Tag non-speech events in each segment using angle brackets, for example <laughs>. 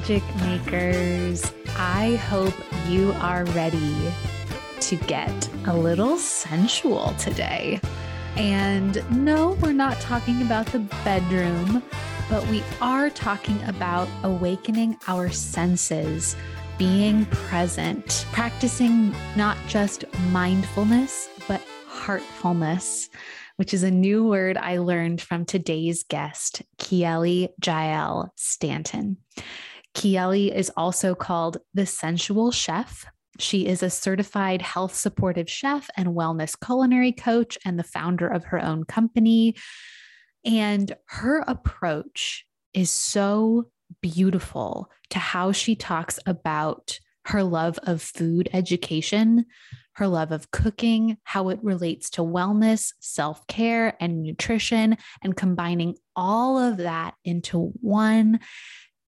magic makers. I hope you are ready to get a little sensual today. And no, we're not talking about the bedroom, but we are talking about awakening our senses, being present, practicing not just mindfulness, but heartfulness which is a new word I learned from today's guest, Kieli Jael Stanton. Kieli is also called the sensual chef. She is a certified health supportive chef and wellness culinary coach and the founder of her own company. And her approach is so beautiful to how she talks about her love of food education, her love of cooking, how it relates to wellness, self care, and nutrition, and combining all of that into one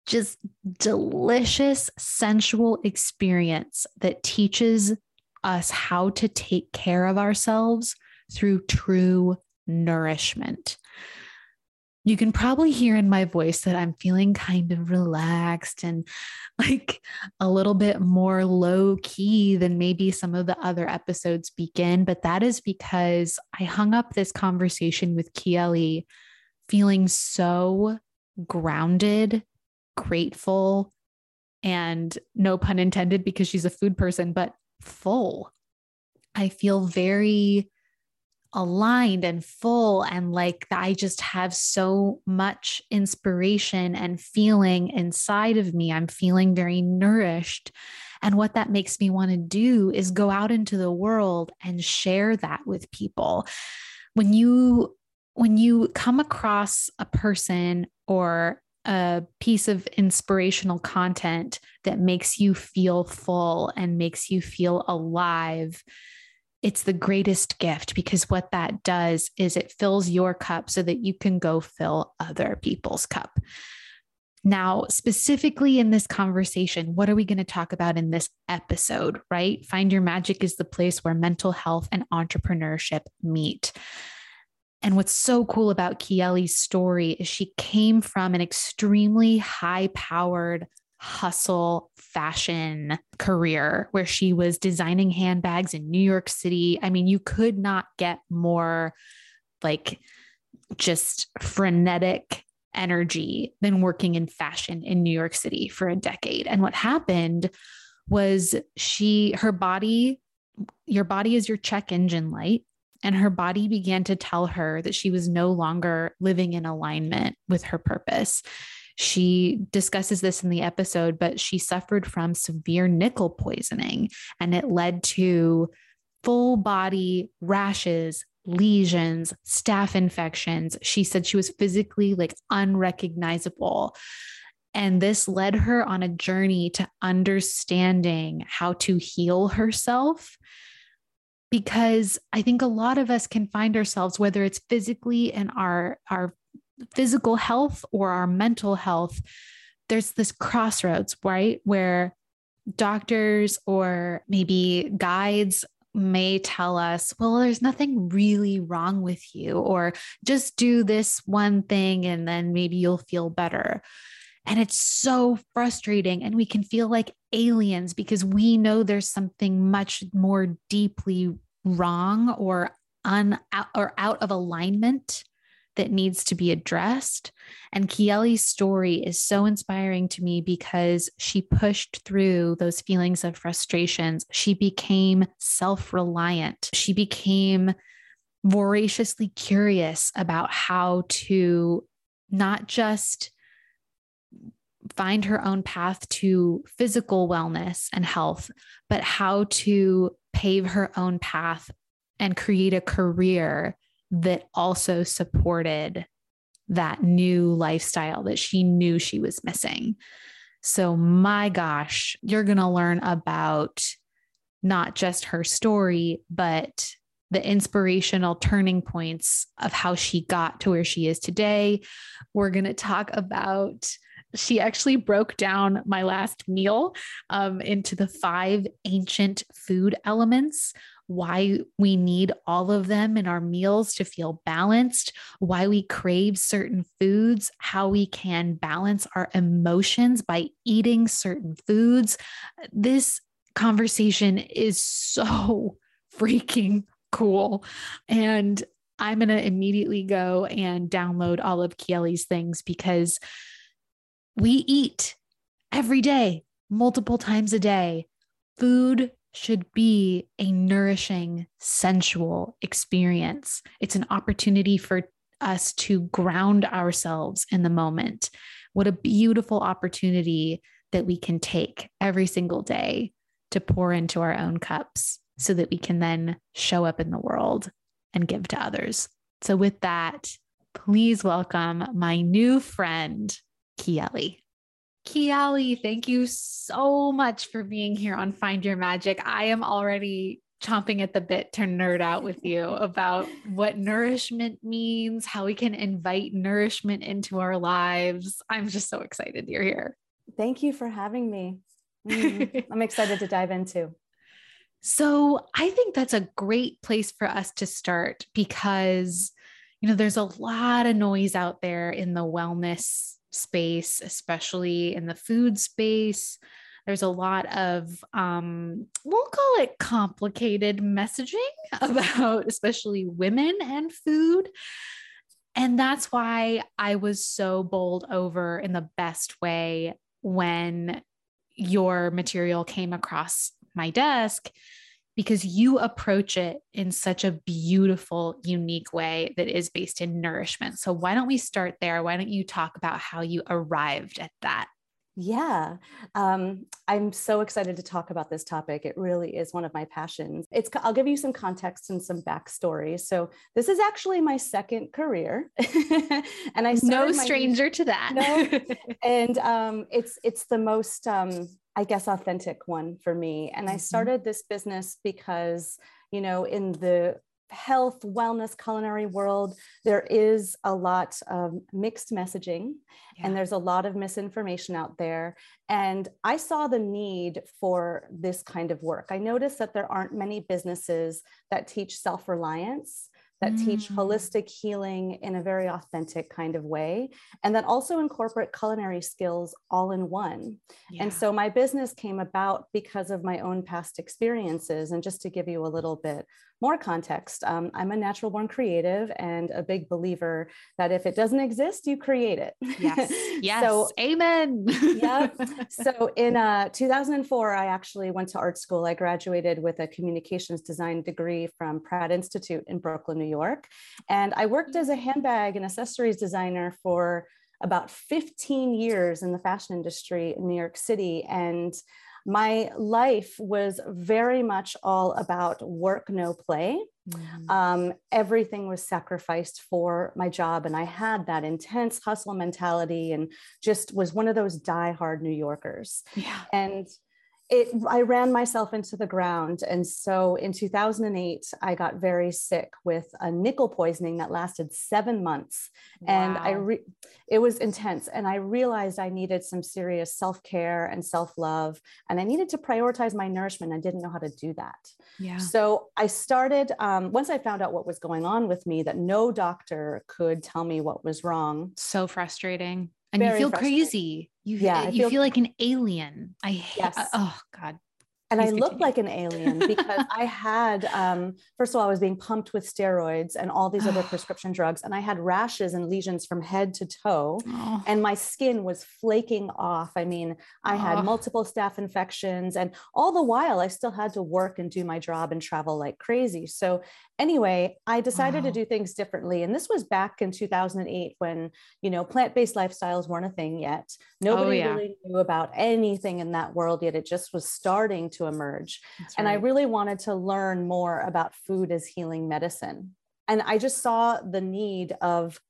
just delicious, sensual experience that teaches us how to take care of ourselves through true nourishment. You can probably hear in my voice that I'm feeling kind of relaxed and <laughs> like a little bit more low key than maybe some of the other episodes begin. But that is because I hung up this conversation with Kieli feeling so grounded, grateful, and no pun intended because she's a food person, but full. I feel very aligned and full and like I just have so much inspiration and feeling inside of me. I'm feeling very nourished. And what that makes me want to do is go out into the world and share that with people. When you when you come across a person or a piece of inspirational content that makes you feel full and makes you feel alive, it's the greatest gift because what that does is it fills your cup so that you can go fill other people's cup. Now, specifically in this conversation, what are we going to talk about in this episode, right? Find Your Magic is the place where mental health and entrepreneurship meet. And what's so cool about Kieli's story is she came from an extremely high powered hustle fashion career where she was designing handbags in New York City. I mean, you could not get more like just frenetic energy than working in fashion in New York City for a decade. And what happened was she, her body, your body is your check engine light. And her body began to tell her that she was no longer living in alignment with her purpose. She discusses this in the episode, but she suffered from severe nickel poisoning and it led to full body rashes, lesions, staph infections. She said she was physically like unrecognizable. And this led her on a journey to understanding how to heal herself. Because I think a lot of us can find ourselves, whether it's physically and our, our physical health or our mental health, there's this crossroads, right? Where doctors or maybe guides may tell us, well, there's nothing really wrong with you, or just do this one thing and then maybe you'll feel better. And it's so frustrating. And we can feel like aliens because we know there's something much more deeply wrong or un or out of alignment that needs to be addressed. And Kieli's story is so inspiring to me because she pushed through those feelings of frustrations. She became self reliant. She became voraciously curious about how to not just find her own path to physical wellness and health, but how to pave her own path and create a career that also supported that new lifestyle that she knew she was missing. So, my gosh, you're going to learn about not just her story, but the inspirational turning points of how she got to where she is today. We're going to talk about she actually broke down my last meal um, into the five ancient food elements why we need all of them in our meals to feel balanced, why we crave certain foods, how we can balance our emotions by eating certain foods. This conversation is so <laughs> freaking cool. And I'm going to immediately go and download all of Kieli's things because we eat every day, multiple times a day. Food should be a nourishing, sensual experience. It's an opportunity for us to ground ourselves in the moment. What a beautiful opportunity that we can take every single day to pour into our own cups so that we can then show up in the world and give to others. So, with that, please welcome my new friend, Kieli. Kieli, thank you so much for being here on Find Your Magic. I am already chomping at the bit to nerd out with you <laughs> about what nourishment means, how we can invite nourishment into our lives. I'm just so excited you're here. Thank you for having me. Mm, <laughs> I'm excited to dive into. So I think that's a great place for us to start because, you know, there's a lot of noise out there in the wellness space, especially in the food space. There's a lot of, um, we'll call it complicated messaging <laughs> about especially women and food. And that's why I was so bowled over in the best way when your material came across my desk because you approach it in such a beautiful, unique way that is based in nourishment. So, why don't we start there? Why don't you talk about how you arrived at that? Yeah, um, I'm so excited to talk about this topic. It really is one of my passions. It's I'll give you some context and some backstory. So this is actually my second career, <laughs> and I no stranger my, to that. no, <laughs> and um, it's it's the most um, I guess, authentic one for me. And mm-hmm. I started this business because, you know, in the health, wellness, culinary world, there is a lot of mixed messaging yeah. and there's a lot of misinformation out there. And I saw the need for this kind of work. I noticed that there aren't many businesses that teach self reliance that mm. teach holistic healing in a very authentic kind of way and that also incorporate culinary skills all in one. Yeah. And so my business came about because of my own past experiences. And just to give you a little bit more context, um, I'm a natural born creative and a big believer that if it doesn't exist, you create it. Yes. <laughs> Yes. so, amen. yeah. <laughs> So in uh, 2004, I actually went to art school. I graduated with a communications design degree from Pratt Institute in Brooklyn, New York. And I worked as a handbag and accessories designer for about 15 years in the fashion industry in New York City. And my life was very much all about work, no play. Mm. Um, everything was sacrificed for my job. And I had that intense hustle mentality and just was one of those die-hard New Yorkers. Yeah. And it i ran myself into the ground. And so in 2008 i got very sick with a nickel poisoning that lasted seven months. Wow. and i re- it was intense. And i realized i needed some serious self-care and self-love. And i needed to prioritize my nourishment. I didn't know how to do that. Yeah. So i started um, once i found out what was going on with me that no doctor could tell me what was wrong. So frustrating and you feel crazy. You, yeah, you feel, feel, like an alien. I yes. oh God and Please I looked like an alien because <laughs> I had, um, first of all, I was being pumped with steroids and all these other prescription drugs, and I had rashes and lesions from head to toe, oh. and my skin was flaking off. I mean, I oh. had multiple staph infections, and all the while, I still had to work and do my job and travel like crazy. So, anyway, I decided wow. to do things differently, and this was back in 2008 when you know plant-based lifestyles weren't a thing yet. Oh, Nobody oh, yeah. really knew about anything in that world yet. It just was starting to emerge. Right. And I really wanted to learn more about food as healing medicine. And I just saw the need of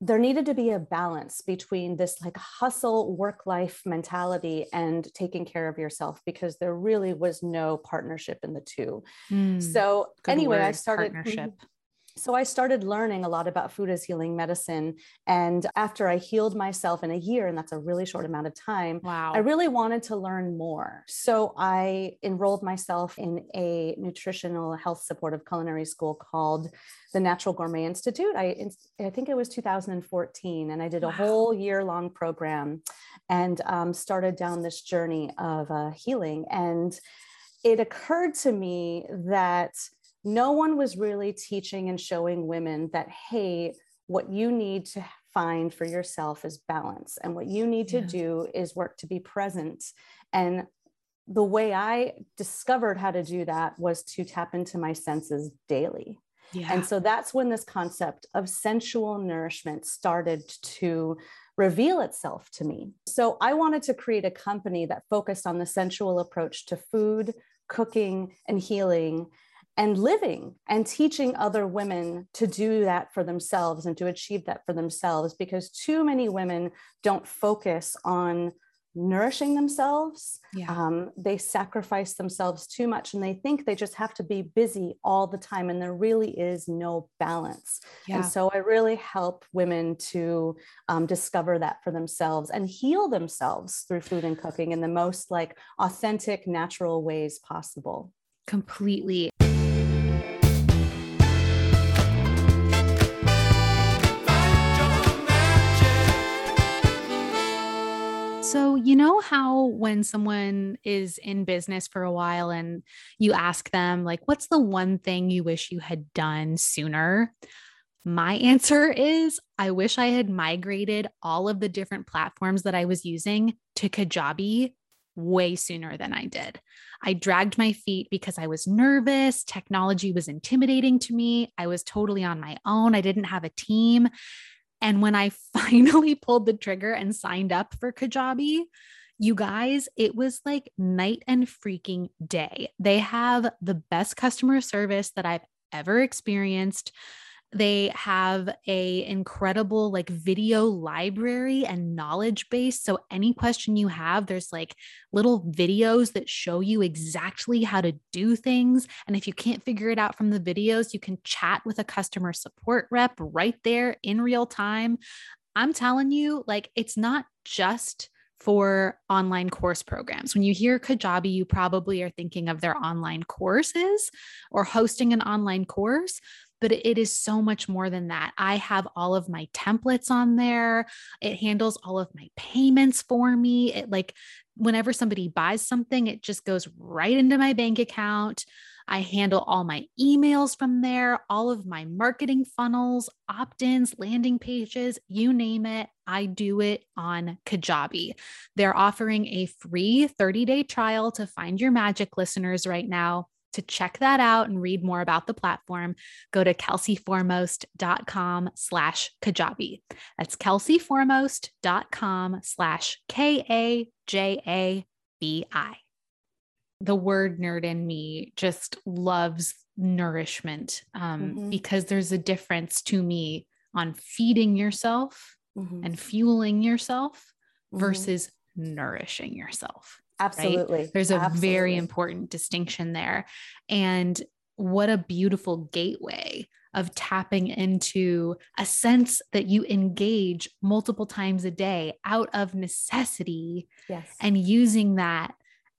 there needed to be a balance between this like hustle work life mentality and taking care of yourself because there really was no partnership in the two. Mm, so anyway, word, I started partnership. So I started learning a lot about food as healing medicine. And after I healed myself in a year, and that's a really short amount of time, wow. I really wanted to learn more. So I enrolled myself in a nutritional health supportive culinary school called the Natural Gourmet Institute. I, I think it was 2014, and I did a wow. whole year long program and um, started down this journey of uh, healing. And it occurred to me that no one was really teaching and showing women that, hey, what you need to find for yourself is balance. And what you need to do is work to be present. And the way I discovered how to do that was to tap into my senses daily. Yeah. And so that's when this concept of sensual nourishment started to reveal itself to me. So I wanted to create a company that focused on the sensual approach to food, cooking, and healing and living and teaching other women to do that for themselves and to achieve that for themselves because too many women don't focus on nourishing themselves yeah. um, they sacrifice themselves too much and they think they just have to be busy all the time and there really is no balance yeah. and so i really help women to um, discover that for themselves and heal themselves through food and cooking in the most like authentic natural ways possible completely you know how when someone is in business for a while and you ask them, like, what's the one thing you wish you had done sooner? My answer is I wish I had migrated all of the different platforms that I was using to Kajabi way sooner than I did. I dragged my feet because I was nervous. Technology was intimidating to me. I was totally on my own. I didn't have a team. And when I <laughs> finally pulled the trigger and signed up for Kajabi, you guys, it was like night and freaking day. They have the best customer service that I've ever experienced they have a incredible like video library and knowledge base. So any question you have there's like little videos that show you exactly how to do things. And if you can't figure it out from the videos you can chat with a customer support rep right there in real time. I'm telling you like it's not just for online course programs. When you hear Kajabi, you probably are thinking of their online courses or hosting an online course but it is so much more than that. I have all of my templates on there. It handles all of my payments for me. It like whenever somebody buys something, it just goes right into my bank account. I handle all my emails from there, all of my marketing funnels, opt ins, landing pages, you name it. I do it on Kajabi. They're offering a free 30 day trial to find your magic listeners right now to check that out and read more about the platform, go to kelseyformost.com slash Kajabi. That's kelseyformost.com slash K-A-J-A-B-I. The word nerd in me just loves nourishment um, mm-hmm. because there's a difference to me on feeding yourself mm-hmm. and fueling yourself mm-hmm. versus nourishing yourself. Absolutely. Right? There's a Absolutely. very important distinction there. And what a beautiful gateway of tapping into a sense that you engage multiple times a day out of necessity yes. and using that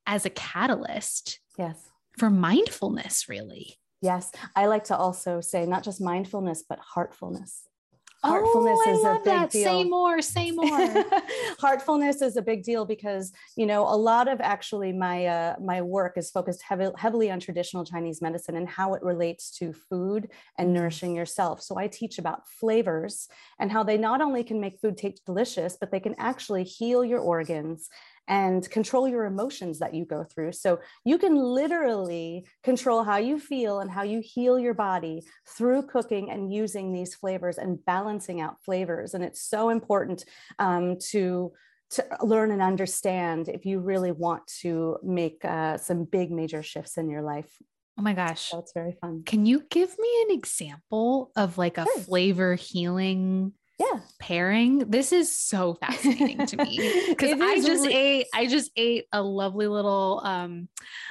as a catalyst yes for mindfulness really yes i like to also say not just mindfulness but heartfulness heartfulness oh, is a big that. deal. Say more, say <laughs> more. heartfulness is a big deal because you know a lot of actually my uh, my work is focused heavy, heavily on traditional Chinese medicine and how it relates to food and mm-hmm. nourishing yourself. So I teach about flavors and how they not only can make food taste delicious, but they can actually heal your organs and control your emotions that you go through. So you can literally control how you feel and how you heal your body through cooking and using these flavors and balancing out flavors. And it's so important um, to to learn and understand if you really want to make uh, some big major shifts in your life. Oh my gosh. That's very fun. Can you give me an example of like a sure. flavor healing yeah. pairing. This is so fascinating to me <laughs> because I just re- ate I just ate a lovely little um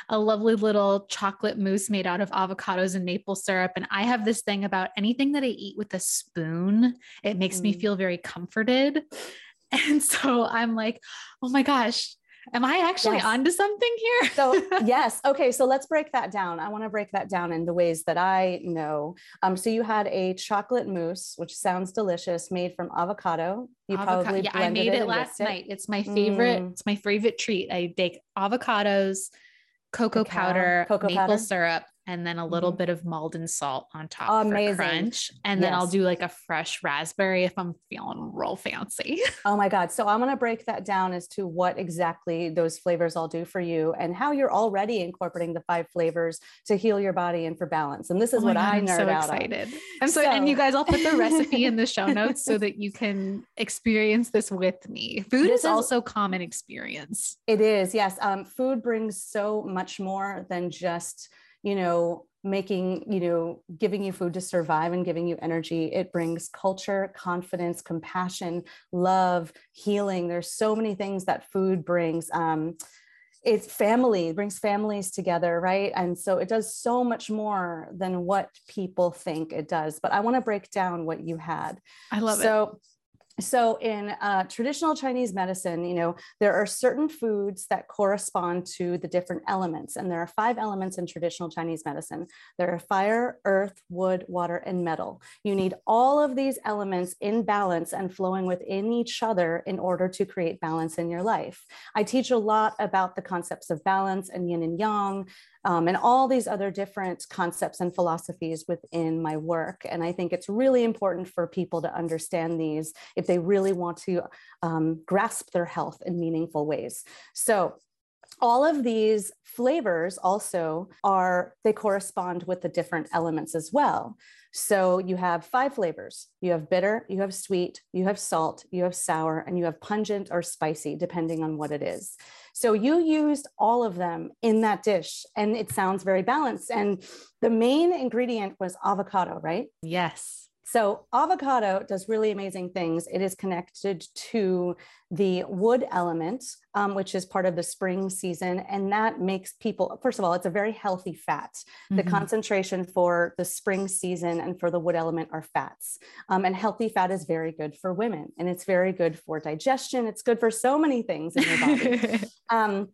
a lovely little chocolate mousse made out of avocados and maple syrup and I have this thing about anything that I eat with a spoon, it makes mm. me feel very comforted. And so I'm like, "Oh my gosh, Am I actually yes. onto something here? so <laughs> yes. Okay. So let's break that down. I want to break that down in the ways that I know. Um, so you had a chocolate mousse, which sounds delicious, made from avocado. You avocado. probably yeah, I made it, it last night. It's my favorite. Mm. It's my favorite treat. I bake avocados, cocoa Cacao, powder, cocoa maple powder. syrup, and then a little mm-hmm. bit of Maldon salt on top Amazing. for crunch. And yes. then I'll do like a fresh raspberry if I'm feeling real fancy. <laughs> Oh my God. So I'm going to break that down as to what exactly those flavors I'll do for you and how you're already incorporating the five flavors to heal your body and for balance. And this is oh what God, I I'm so out excited. On. I'm so, so, and you guys, I'll put the recipe in the show <laughs> notes so that you can experience this with me. Food this is, is also common experience. It is. Yes. Um, food brings so much more than just you know, making, you know, giving you food to survive and giving you energy. It brings culture, confidence, compassion, love, healing. There's so many things that food brings. Um, it's family it brings families together right and so it does so much more than what people think it does but i want to break down what you had i love so, it so so in uh, traditional chinese medicine you know there are certain foods that correspond to the different elements and there are five elements in traditional chinese medicine. There are fire earth wood water and metal. You need all of these elements in balance and flowing within each other in order to create balance in your life. I teach a lot about the concepts of balance and yin and yang um, and all these other different concepts and philosophies within my work. And I think it's really important for people to understand these if they really want to um, grasp their health in meaningful ways. So all of these flavors also are they correspond with the different elements as well so you have five flavors. You have bitter you have sweet you have salt you have sour and you have pungent or spicy depending on what it is. So you used all of them in that dish and it sounds very balanced. And the main ingredient was avocado right? Yes so, avocado does really amazing things. It is connected to the wood element, um, which is part of the spring season. And that makes people, first of all, it's a very healthy fat. Mm-hmm. The concentration for the spring season and for the wood element are fats. Um, and healthy fat is very good for women and it's very good for digestion. It's good for so many things in your body. <laughs> um,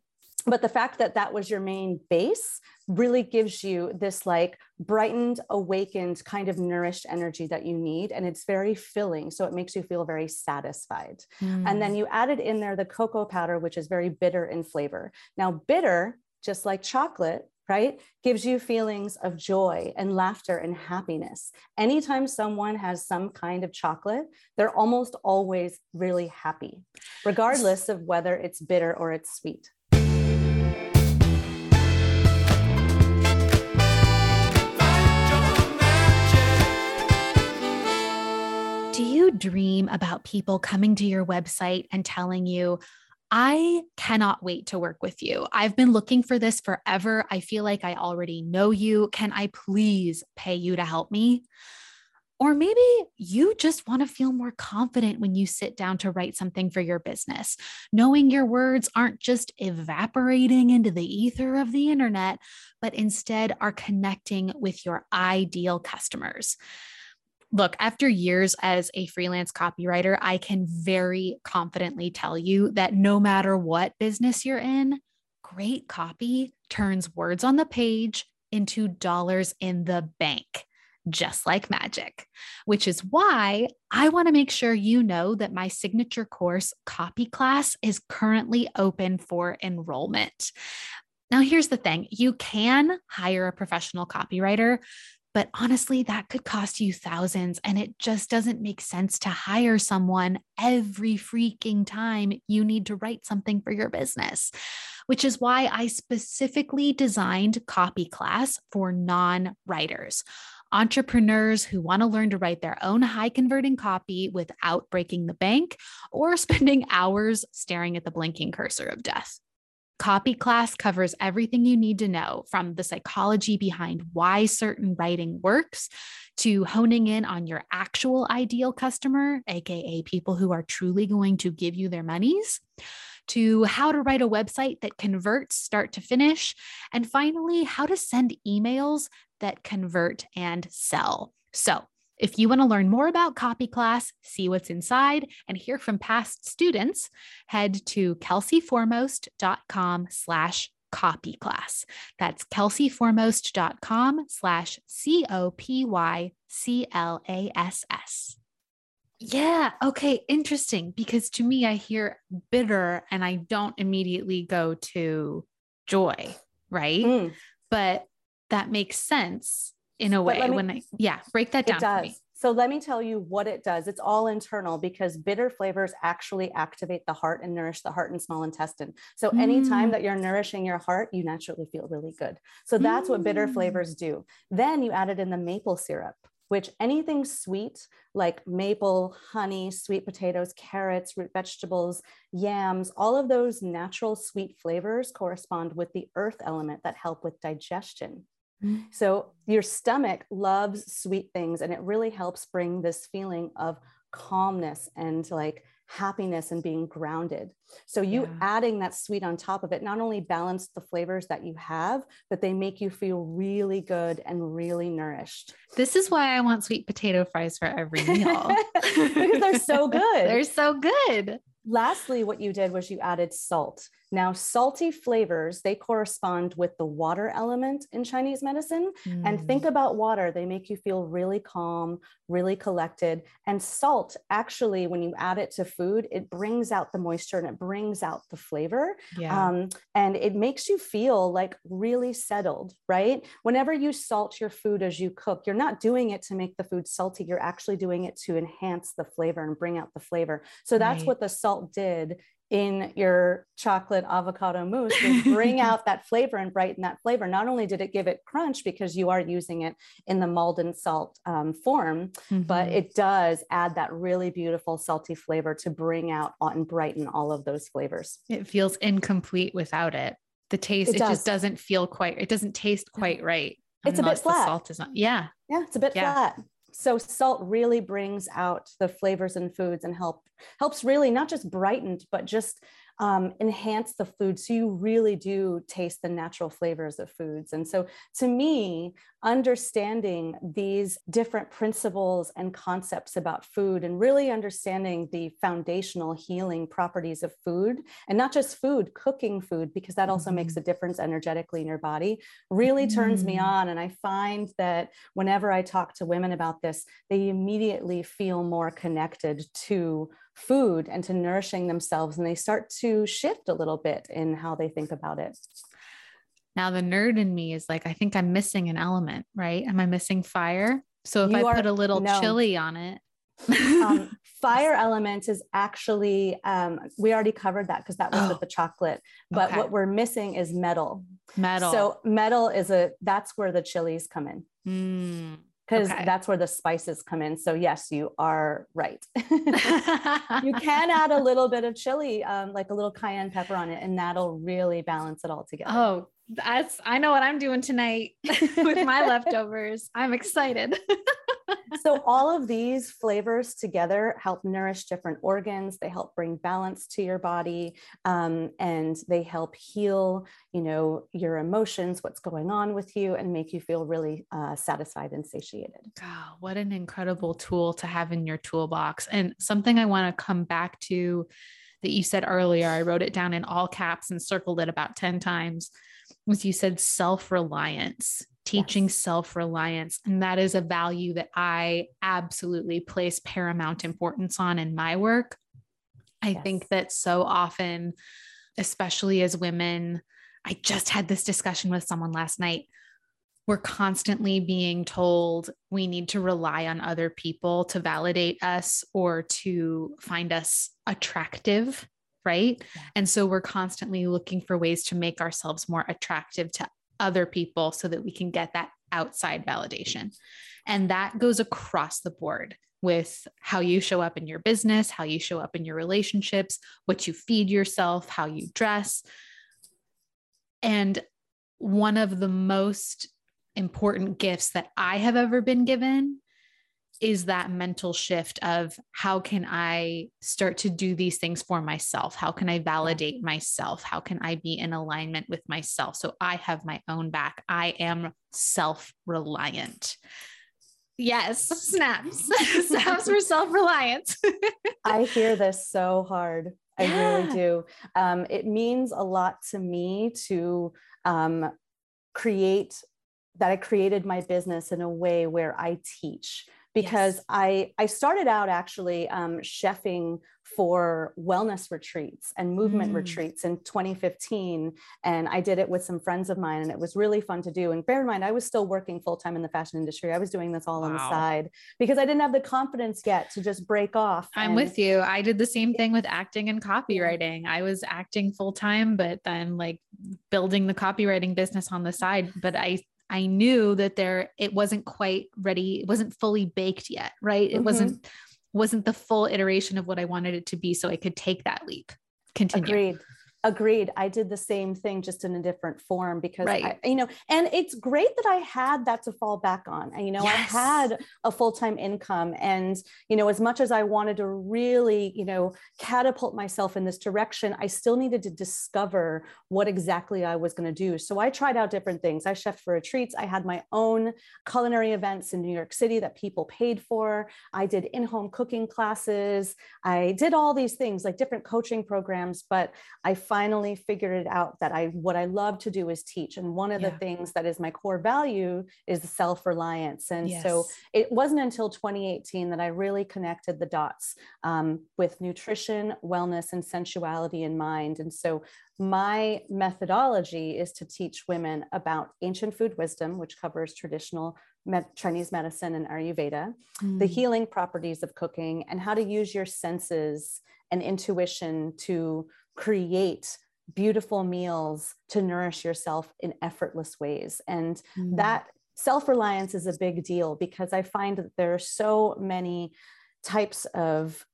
but the fact that that was your main base really gives you this like brightened awakened kind of nourished energy that you need and it's very filling so it makes you feel very satisfied mm. and then mm. you added in there the cocoa powder which is very bitter in flavor now bitter just like chocolate right gives you feelings of joy and laughter and happiness anytime someone has some kind of chocolate they're almost always really happy regardless of whether it's bitter or it's sweet dream about people coming to your website and telling you, I cannot wait to work with you. I've been looking for this forever. I feel like I already know you. Can I please pay you to help me? Or maybe you just want to feel more confident when you sit down to write something for your business, knowing your words aren't just evaporating into the ether of the internet, but instead are connecting with your ideal customers look, after years as a freelance copywriter, I can very confidently tell you that no matter what business you're in, great copy turns words on the page into dollars in the bank, just like magic, which is why I want to make sure you know that my signature course, Copy Class, is currently open for enrollment. Now, here's the thing you can hire a professional copywriter, but honestly, that could cost you thousands. And it just doesn't make sense to hire someone every freaking time you need to write something for your business, which is why I specifically designed Copy Class for non writers entrepreneurs who want to learn to write their own high converting copy without breaking the bank or <laughs> spending hours staring at the blinking cursor of death. Copy Class covers everything you need to know from the psychology behind why certain writing works to honing in on your actual ideal customer, AKA people who are truly going to give you their monies, to how to write a website that converts start to finish, and finally, how to send emails that convert and sell. So, if you want to learn more about Copy Class, see what's inside, and hear from past students, head to kelseyformost.com slash copy class. That's kelseyformost.com slash C O P Y C L A S S. Yeah. Okay. Interesting. Because to me, I hear bitter and I don't immediately go to joy. Right. Mm. But that makes sense in a way me, when I, yeah, break that down. It does. So let me tell you what it does. It's all internal because bitter flavors actually activate the heart and nourish the heart and small intestine. So mm. anytime that you're nourishing your heart, you naturally feel really good. So that's mm. what bitter mm. flavors do. Then you added in the maple syrup which anything sweet like maple, honey, sweet potatoes, carrots, root vegetables, yams, all of those natural sweet flavors correspond with the earth element that help with digestion. Mm-hmm. So your stomach loves sweet things and it really helps bring this feeling of calmness and like happiness and being grounded. So you yeah. adding that sweet on top of it not only balance the flavors that you have, but they make you feel really good and really nourished. This is why I want sweet potato fries for every meal. <laughs> because they're so <laughs> good. they're so good. Lastly, what you did was you added salt. Now, salty flavors, they correspond with the water element in Chinese medicine. Mm. And think mm. about water, they make you feel really calm, really collected. And salt, actually, when you add it to food, it brings out the moisture and it brings out the flavor. Yeah. Um, and it makes you feel like really settled, right? Whenever you salt your food as you cook, you're not doing it to make the food salty, you're actually doing it to enhance the flavor and bring out the flavor. So that's right. what the salt did in your chocolate avocado mousse bring <laughs> out that flavor and brighten that flavor. Not only did it give it crunch because you are using it in the Maldon salt um, form, mm-hmm. but it does add that really beautiful salty flavor to bring out and brighten all of those flavors. It feels incomplete without it. The taste, it, it just doesn't feel quite, it doesn't taste quite right. It's a bit flat. salt is not, yeah. Yeah, it's a bit yeah. flat so salt really brings out the flavors and foods and help helps really not just brightened but just um, enhance the food so you really do taste the natural flavors of foods. And so, to me, understanding these different principles and concepts about food and really understanding the foundational healing properties of food and not just food, cooking food, because that also mm-hmm. makes a difference energetically in your body, really turns mm-hmm. me on. And I find that whenever I talk to women about this, they immediately feel more connected to food and to nourishing themselves and they start to shift a little bit in how they think about it. Now the nerd in me is like i think i'm missing an element right? Am i missing fire? So if you i are, put a little no. chili on it. Um, <laughs> fire element is actually um, we already covered that because that was oh, with the chocolate but okay. what we're missing is metal. Metal. So metal is a that's where the chilies come in. Mm because okay. that's where the spices come in. So yes, you are right. <laughs> you <laughs> can add a little bit of chili, um, like a little cayenne pepper on it, and that'll really balance it all together. Oh, that's I know what I'm doing tonight <laughs> with my leftovers. I'm excited. So all of these flavors together help nourish different organs. They help bring balance to your body um, and they help heal you know your emotions what's going on with you and make you feel really uh, satisfied and satiated. Oh, what an incredible tool to have in your toolbox. And something i want to come back to that you said earlier i wrote it down in all caps and circled it about 10 times was you said self-reliance teaching yes. self reliance. And that is a value that I absolutely place paramount importance on in my work. I yes. think that so often, especially as women, I just had this discussion with someone last night. We're constantly being told we need to rely on other people to validate us or to find us attractive right? And so we're constantly looking for ways to make ourselves more attractive to other people so that we can get that outside validation. And that goes across the board with how you show up in your business, how you show up in your relationships, what you feed yourself, how you dress. And one of the most important gifts that I have ever been given is that mental shift of how can I start to do these things for myself? How can I validate myself? How can I be in alignment with myself? So I have my own back. I am self reliant. Yes, <laughs> snaps, <laughs> snaps for self reliance. <laughs> I hear this so hard. I yeah. really do. Um, it means a lot to me to um, create that I created my business in a way where I teach because yes. I I started out actually um, chefing for wellness retreats and movement mm. retreats in 2015, and I did it with some friends of mine, and it was really fun to do. And bear in mind, I was still working full time in the fashion industry. I was doing this all wow. on the side because I didn't have the confidence yet to just break off. I'm and, with you. I did the same thing with acting and copywriting. I was acting full time, but then like building the copywriting business on the side. But I I knew that there it wasn't quite ready, it wasn't fully baked yet, right? It mm-hmm. wasn't wasn't the full iteration of what I wanted it to be so I could take that leap. Continue. Agreed. Agreed. I did the same thing, just in a different form because, right. I, you know, and it's great that I had that to fall back on. And, you know, yes. I had a full time income. And, you know, as much as I wanted to really, you know, catapult myself in this direction, I still needed to discover what exactly I was going to do. So I tried out different things. I chefed for retreats. I had my own culinary events in New York City that people paid for. I did in home cooking classes. I did all these things like different coaching programs, but I finally figured it out that I what I love to do is teach. And one of yeah. the things that is my core value is self-reliance. And yes. so it wasn't until 2018 that I really connected the dots um, with nutrition, wellness, and sensuality in mind. And so my methodology is to teach women about ancient food wisdom, which covers traditional Chinese medicine and Ayurveda, mm. the healing properties of cooking, and how to use your senses and intuition to create beautiful meals to nourish yourself in effortless ways. And mm. that self reliance is a big deal because I find that there are so many types of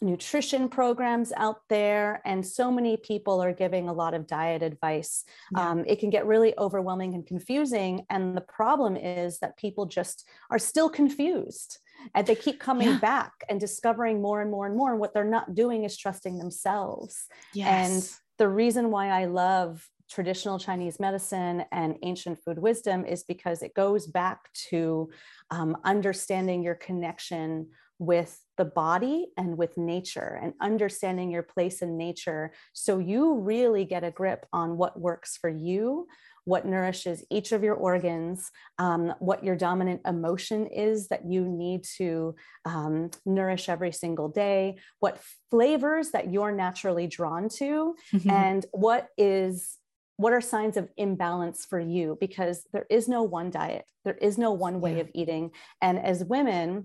nutrition programs out there and so many people are giving a lot of diet advice yeah. um, it can get really overwhelming and confusing and the problem is that people just are still confused and they keep coming yeah. back and discovering more and more and more and what they're not doing is trusting themselves yes. and the reason why i love traditional chinese medicine and ancient food wisdom is because it goes back to um, understanding your connection with the body and with nature and understanding your place in nature so you really get a grip on what works for you what nourishes each of your organs, um, what your dominant emotion is that you need to um, nourish every single day, what flavors that you're naturally drawn to, mm-hmm. and what is what are signs of imbalance for you because there is no one diet there is no one way yeah. of eating and as women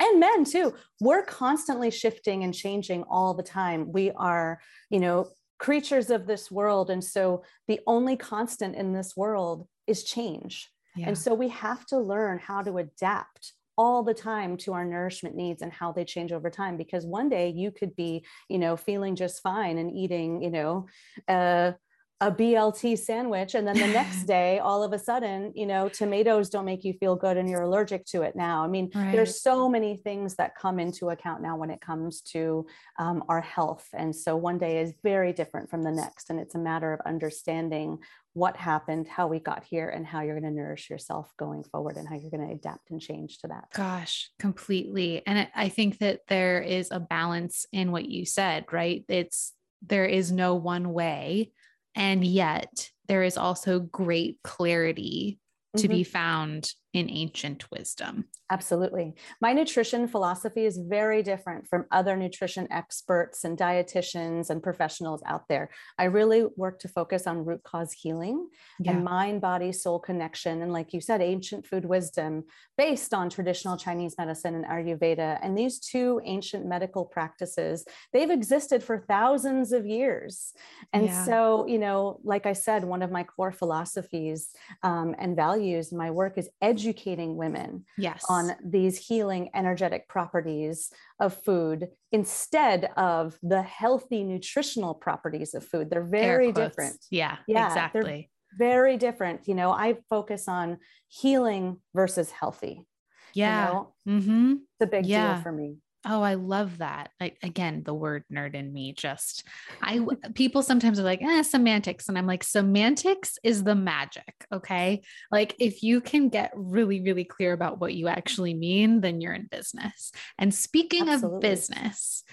and men too we're constantly shifting and changing all the time we are you know creatures of this world. And so the only constant in this world is change. Yeah. And so we have to learn how to adapt all the time to our nourishment needs and how they change over time because one day you could be you know feeling just fine and eating you know uh, a BLT sandwich. And then the next <laughs> day, all of a sudden, you know, tomatoes don't make you feel good and you're allergic to it now. I mean, right. there's so many things that come into account now when it comes to um, our health. And so one day is very different from the next. And it's a matter of understanding what happened, how we got here, and how you're going to nourish yourself going forward and how you're going to adapt and change to that. Gosh, completely. And I think that there is a balance in what you said, right? It's there is no one way and yet, there is also great clarity to mm-hmm. be found in ancient wisdom. Absolutely. My nutrition philosophy is very different from other nutrition experts and dietitians and professionals out there. I really work to focus on root cause healing yeah. and mind body soul connection. And like you said, ancient food wisdom based on traditional Chinese medicine and Ayurveda. And these two ancient medical practices, they've existed for thousands of years. And yeah. so, you know, like I said, one of my core philosophies um, and values in my work is education educating women yes. on these healing energetic properties of food instead of the healthy nutritional properties of food. They're very different. Yeah, yeah exactly. very different. You know i focus on healing versus healthy. Yeah. you know? mm-hmm. the big yeah. deal for me Oh, I love that. Like again, the word nerd in me just I <laughs> people sometimes are like, eh, semantics. And I'm like, semantics is the magic. Okay. Like if you can get really, really clear about what you actually mean, then you're in business. And speaking Absolutely. of business,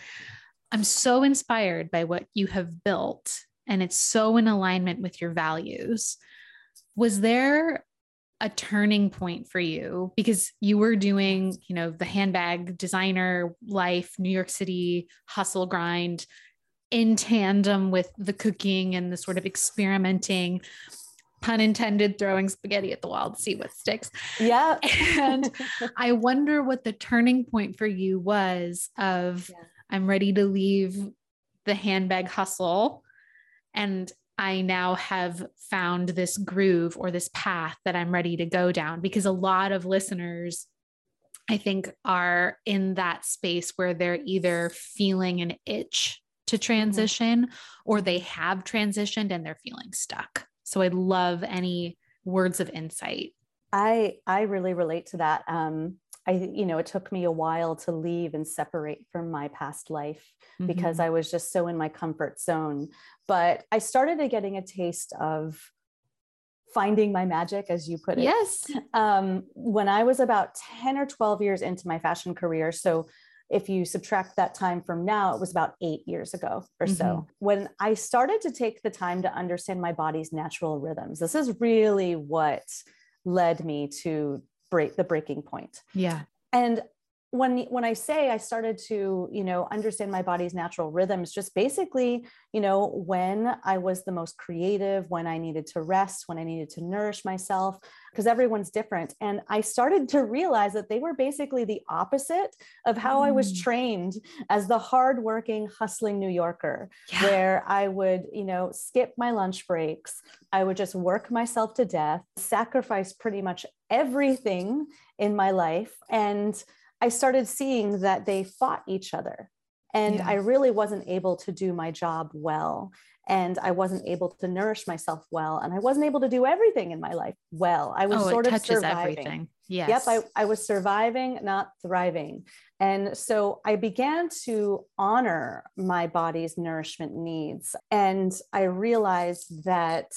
I'm so inspired by what you have built and it's so in alignment with your values. Was there a turning point for you because you were doing, you know, the handbag designer life, New York City hustle grind in tandem with the cooking and the sort of experimenting, pun intended, throwing spaghetti at the wall to see what sticks. Yeah. and <laughs> I wonder what the turning point for you was of yeah. I'm ready to leave the handbag hustle and I now have found this groove or this path that I'm ready to go down because a lot of listeners I think are in that space where they're either feeling an itch to mm-hmm. transition mm-hmm. or they have transitioned and they're feeling stuck. So I'd love any words of insight. I I really relate to that. Um, I, you know, it took me a while to leave and separate from my past life mm-hmm. because I was just so in my comfort zone. But I started getting a taste of finding my magic, as you put it. Yes. <laughs> Um, when I was about 10 or 12 years into my fashion career. So if you subtract that time from now, it was about eight years ago or mm-hmm. so. When I started to take the time to understand my body's natural rhythms, this is really what led me to break the breaking point. Yeah. And when when i say i started to you know understand my body's natural rhythms just basically you know when i was the most creative when i needed to rest when i needed to nourish myself because everyone's different and i started to realize that they were basically the opposite of how mm. i was mm. trained as the hardworking hustling new yorker yeah. where i would you know skip my lunch breaks i would just work myself to death sacrifice pretty much everything in my life and I started seeing that they fought each other. And yeah. I really wasn't able to do my job well. And I wasn't able to nourish myself well. And I wasn't able to do everything in my life well. I was oh, sort of surviving. Everything. Yes. Yep. I, I was surviving, not thriving. And so I began to honor my body's nourishment needs. And I realized that,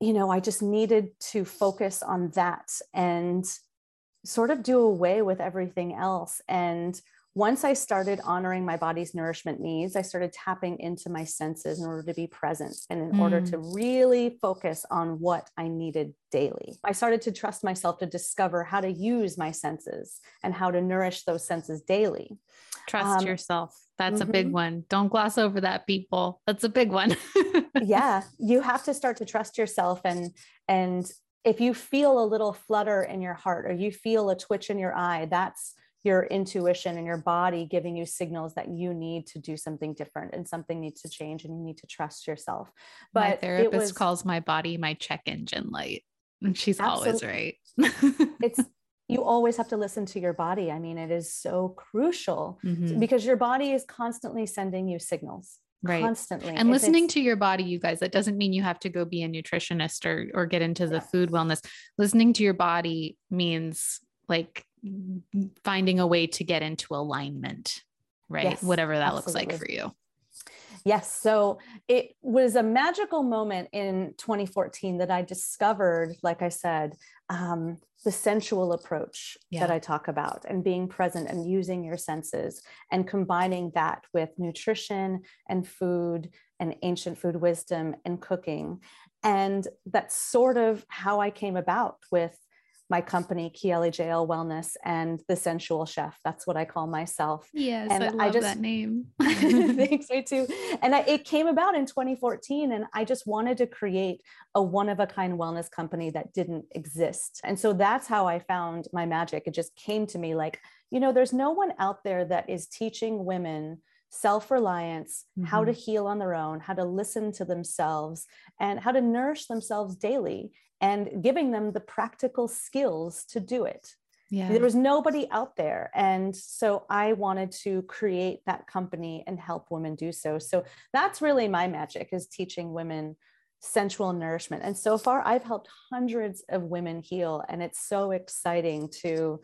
you know, I just needed to focus on that and sort of do away with everything else. And once I started honoring my body's nourishment needs, I started tapping into my senses in order to be present and in mm. order to mm. really focus on what I needed daily. I started to trust myself to discover how to use my senses and how to nourish those senses daily. Trust um, yourself. That's mm-hmm. a big mm-hmm. one. Don't gloss over that, people. That's a big one. <laughs> yeah, you have to start to trust yourself and and if you feel a little flutter in your heart or you feel a twitch in your eye, that's your intuition and your body giving you signals that you need to do something different and something needs to change and you need to trust yourself. But my therapist was, calls my body my check engine light. And she's always right. it's <laughs> you always have to listen to your body. I mean, it is so crucial mm-hmm. because your body is constantly sending you signals right constantly and if listening to your body you guys that doesn't mean you have to go be a nutritionist or or get into the yeah. food wellness listening to your body means like finding a way to get into alignment right yes, whatever that absolutely. looks like for you Yes. So it was a magical moment in 2014 that I discovered, like I said, um, the sensual approach yeah. that I talk about and being present and using your senses and combining that with nutrition and food and ancient food wisdom and cooking. And that's sort of how I came about with my company, Kiele Jael Wellness and the Sensual Chef. That's what I call myself. Yes, and I love I just, that name. <laughs> <laughs> thanks, me too. And I, it came about in 2014, and I just wanted to create a one of a kind wellness company that didn't exist. And so that's how I found my magic. It just came to me like, you know, there's no one out there that is teaching women self reliance, mm-hmm. how to mm-hmm. heal on their own, how to listen to themselves, and how to nourish themselves daily and giving them the practical skills to do it. Yeah. There was nobody out there. And so I wanted to create that company and help women do so. So that's really my magic is teaching women sensual nourishment. And so far I've helped hundreds of women heal. And it's so exciting to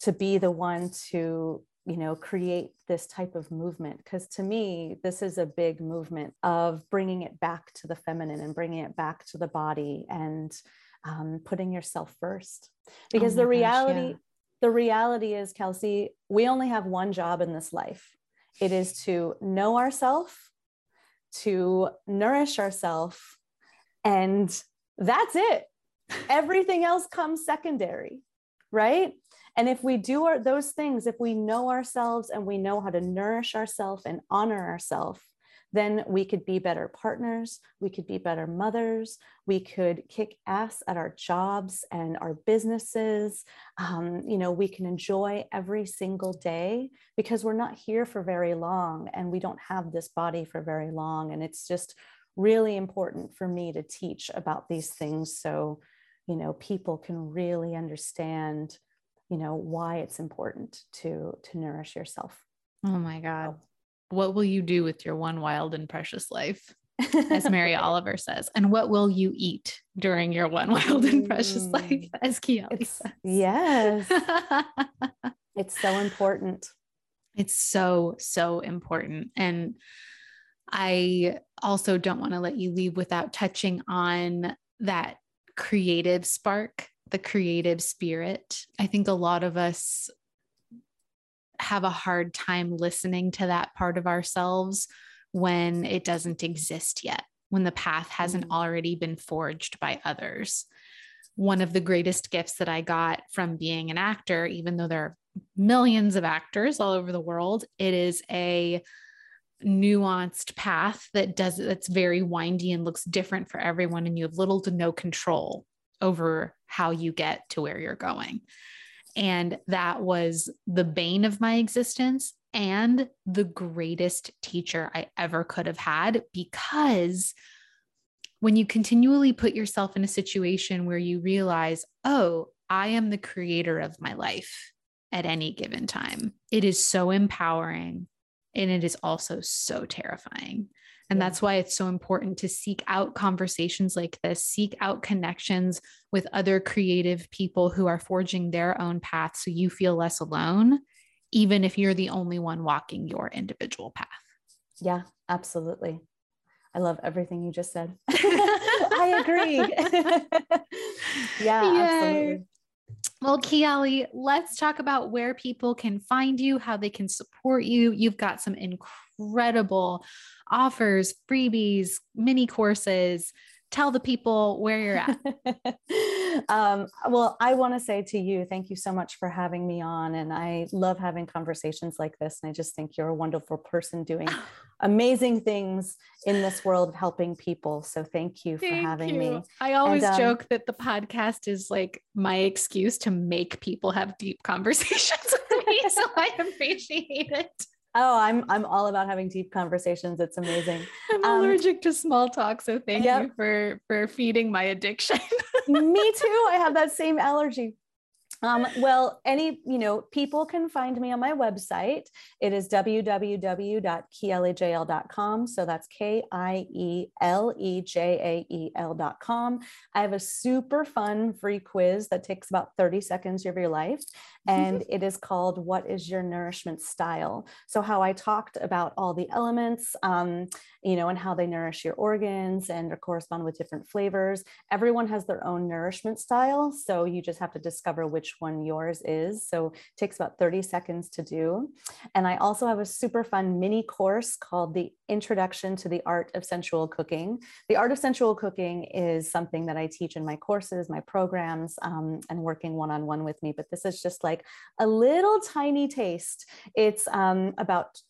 to be the one to you know create this type of movement because to me this is a big movement of bringing it back to the feminine and bringing it back to the body and um, putting yourself first. Because oh the reality gosh, yeah. the reality is kelsey we only have one job in this life. It is to know ourselves to nourish ourselves and that's it. Everything else comes secondary right and if we do our, those things, if we know ourselves and we know how to nourish ourselves and honor ourselves, then we could be better partners, we could be better mothers, we could kick ass at our jobs and our businesses. Um, you know, we can enjoy every single day because we're not here for very long and we don't have this body for very long. And it's just really important for me to teach about these things so, you know, people can really understand you know why it's important to to nourish yourself. Oh my god. What will you do with your one wild and precious life as mary <laughs> oliver says? And what will you eat during your one <laughs> wild and precious mm. life as Kiele says? yes. <laughs> It's so important. It's so so important. And i also don't want to let you leave without touching on that creative spark the creative spirit. I think a lot of us have a hard time listening to that part of ourselves when it doesn't exist yet, when the path hasn't mm. already been forged by others. One of the greatest gifts that I got from being an actor, even though there are millions of actors all over the world, it is a nuanced path that does that's very windy and looks different for everyone and you have little to no control over how you get to where you're going. And that was the bane of my existence and the greatest teacher I ever could have had because when you continually put yourself in a situation where you realize, oh, I am the creator of my life at any given time, it is so empowering and it is also so terrifying. And that's why it's so important to seek out conversations like this, seek out connections with other creative people who are forging their own path so you feel less alone, even if you're the only one walking your individual path. Yeah, absolutely. I love everything you just said. <laughs> <laughs> I agree. <laughs> yeah, Yay. absolutely. Well, Kiele, let's talk about where people can find you, how they can support you. You've got some incredible offers, freebies, mini courses. Tell the people where you're at. <laughs> um, well, I want to say to you, thank you so much for having me on. And I love having conversations like this. And I just think you're a wonderful person doing <laughs> amazing things in this world of helping people. So thank you for thank having you. me. I always and, um, joke that the podcast is like my excuse to make people have deep <laughs> conversations with me. so I appreciate it. Oh, I'm I'm all about having deep conversations. It's amazing. <laughs> I'm um, allergic to small talk, so thank yep. you for for feeding my addiction. <laughs> Me too. I have that same allergy. Um, well, any, you know, people can find me on my website. It is www.kielejael.com. So that's K I E L E J A E L.com. I have a super fun free quiz that takes about 30 seconds of your life. And <laughs> it is called What is Your Nourishment Style? So, how I talked about all the elements, um, you know, and how they nourish your organs and correspond with different flavors. Everyone has their own nourishment style. So, you just have to discover which which one yours is. So it takes about 30 seconds to do. And I also have a super fun mini course called the Introduction to the Art of Sensual Cooking. The Art of Sensual Cooking is something that I teach in my courses, my programs, um, and working one on one with me. But this is just like a little tiny taste. It's um, about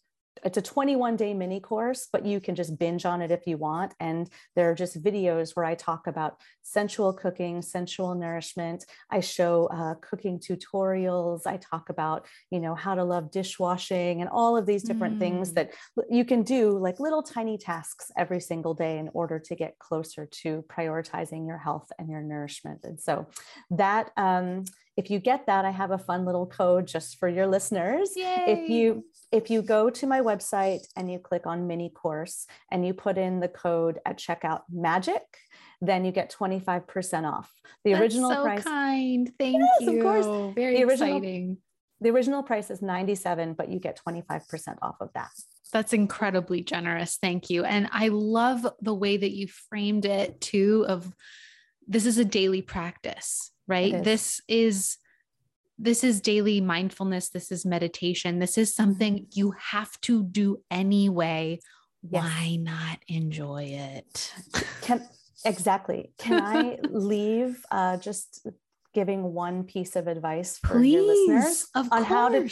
it's a 21 day mini course, but you can just binge on it if you want. And there are just videos where I talk about sensual cooking, sensual nourishment. I show uh, cooking tutorials. I talk about, you know, how to love dishwashing and all of these different mm. things that you can do like little tiny tasks every single day in order to get closer to prioritizing your health and your nourishment. And so that, um, if you get that, I have a fun little code just for your listeners. Yay. If you if you go to my website and you click on mini course and you put in the code at checkout magic, then you get 25% off. The That's original so price. kind. Thank yes, you. Of course. Very the original, exciting. The original price is 97, but you get 25% off of that. That's incredibly generous. Thank you. And I love the way that you framed it too of this is a daily practice, right? Is. This is this is daily mindfulness this is meditation this is something mm-hmm. you have to do anyway yes. why not enjoy it can exactly can i <laughs> leave uh, just giving one piece of advice for Please, your listeners on course. how to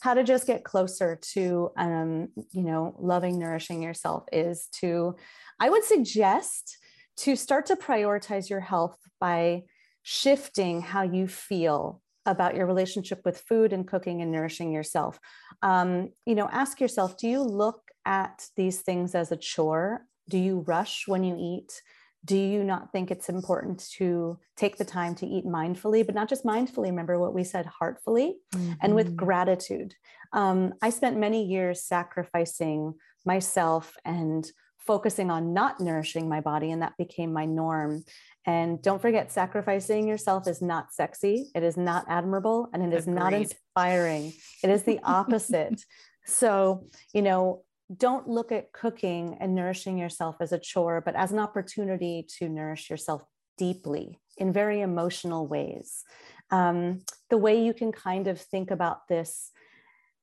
how to just get closer to um, you know loving nourishing yourself is to i would suggest to start to prioritize your health by shifting how you feel about your relationship with food and cooking and nourishing yourself. Um, you know, ask yourself do you look at these things as a chore? Do you rush when you eat? Do you not think it's important to take the time to eat mindfully, but not just mindfully? Remember what we said heartfully mm-hmm. and with mm-hmm. gratitude. Um, I spent many years sacrificing myself and focusing on not nourishing my body, and that became my norm. And don't forget, sacrificing yourself is not sexy, it is not admirable, and it is Agreed. not inspiring. It is the <laughs> opposite. so, you know, don't look at cooking and nourishing yourself as a chore, but as an opportunity to nourish yourself deeply in very emotional ways. Um, the way you can kind of think about this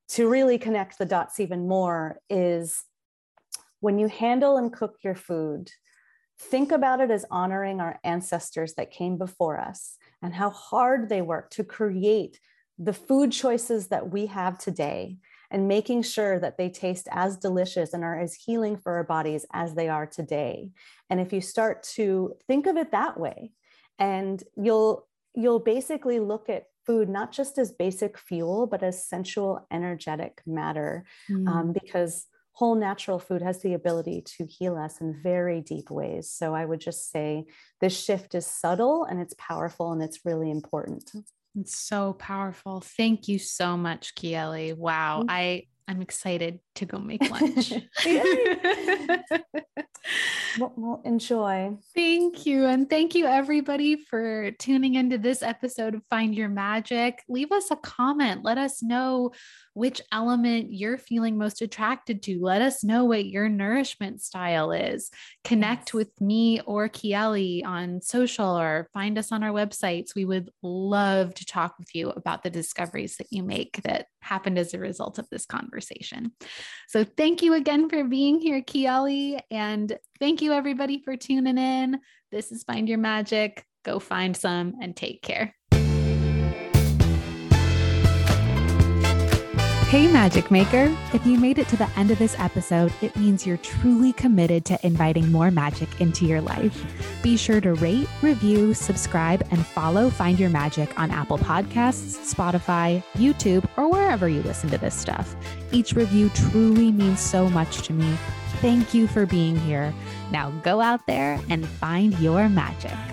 to really connect the dots even more is when you handle and cook your food, think about it as honoring our ancestors that came before us and how hard they worked to create the food choices that we have today and making sure that they taste as delicious and are as healing for our bodies as they are today. And if you start to think of it that way, and you'll you'll basically look at food not just as basic fuel but as sensual energetic matter mm. um, because whole natural food has the ability to heal us in very deep ways. So I would just say this shift is subtle and it's powerful and it's really important. It's so powerful. Thank you so much, Kiele. Wow. Mm-hmm. I I'm excited to go make <laughs> lunch. <laughs> <laughs> well, enjoy. Thank you. And thank you, everybody, for tuning into this episode of Find Your Magic. Leave us a comment. Let us know which element you're feeling most attracted to. Let us know what your nourishment style is. Connect yes. with me or Kiele on social or find us on our websites. We would love to talk with you about the discoveries that you make that happened as a result of this conversation. So thank you again for being here, Kiele. And thank you everybody for tuning in. This is Find Your Magic. Go find some and take care. Hey, Magic Maker! If you made it to the end of this episode, it means you're truly committed to inviting more magic into your life. Be sure to rate, review, subscribe, and follow Find Your Magic on Apple Podcasts, Spotify, YouTube, or wherever you listen to this stuff. Each review truly means so much to me. Thank you for being here. Now go out there and find your magic.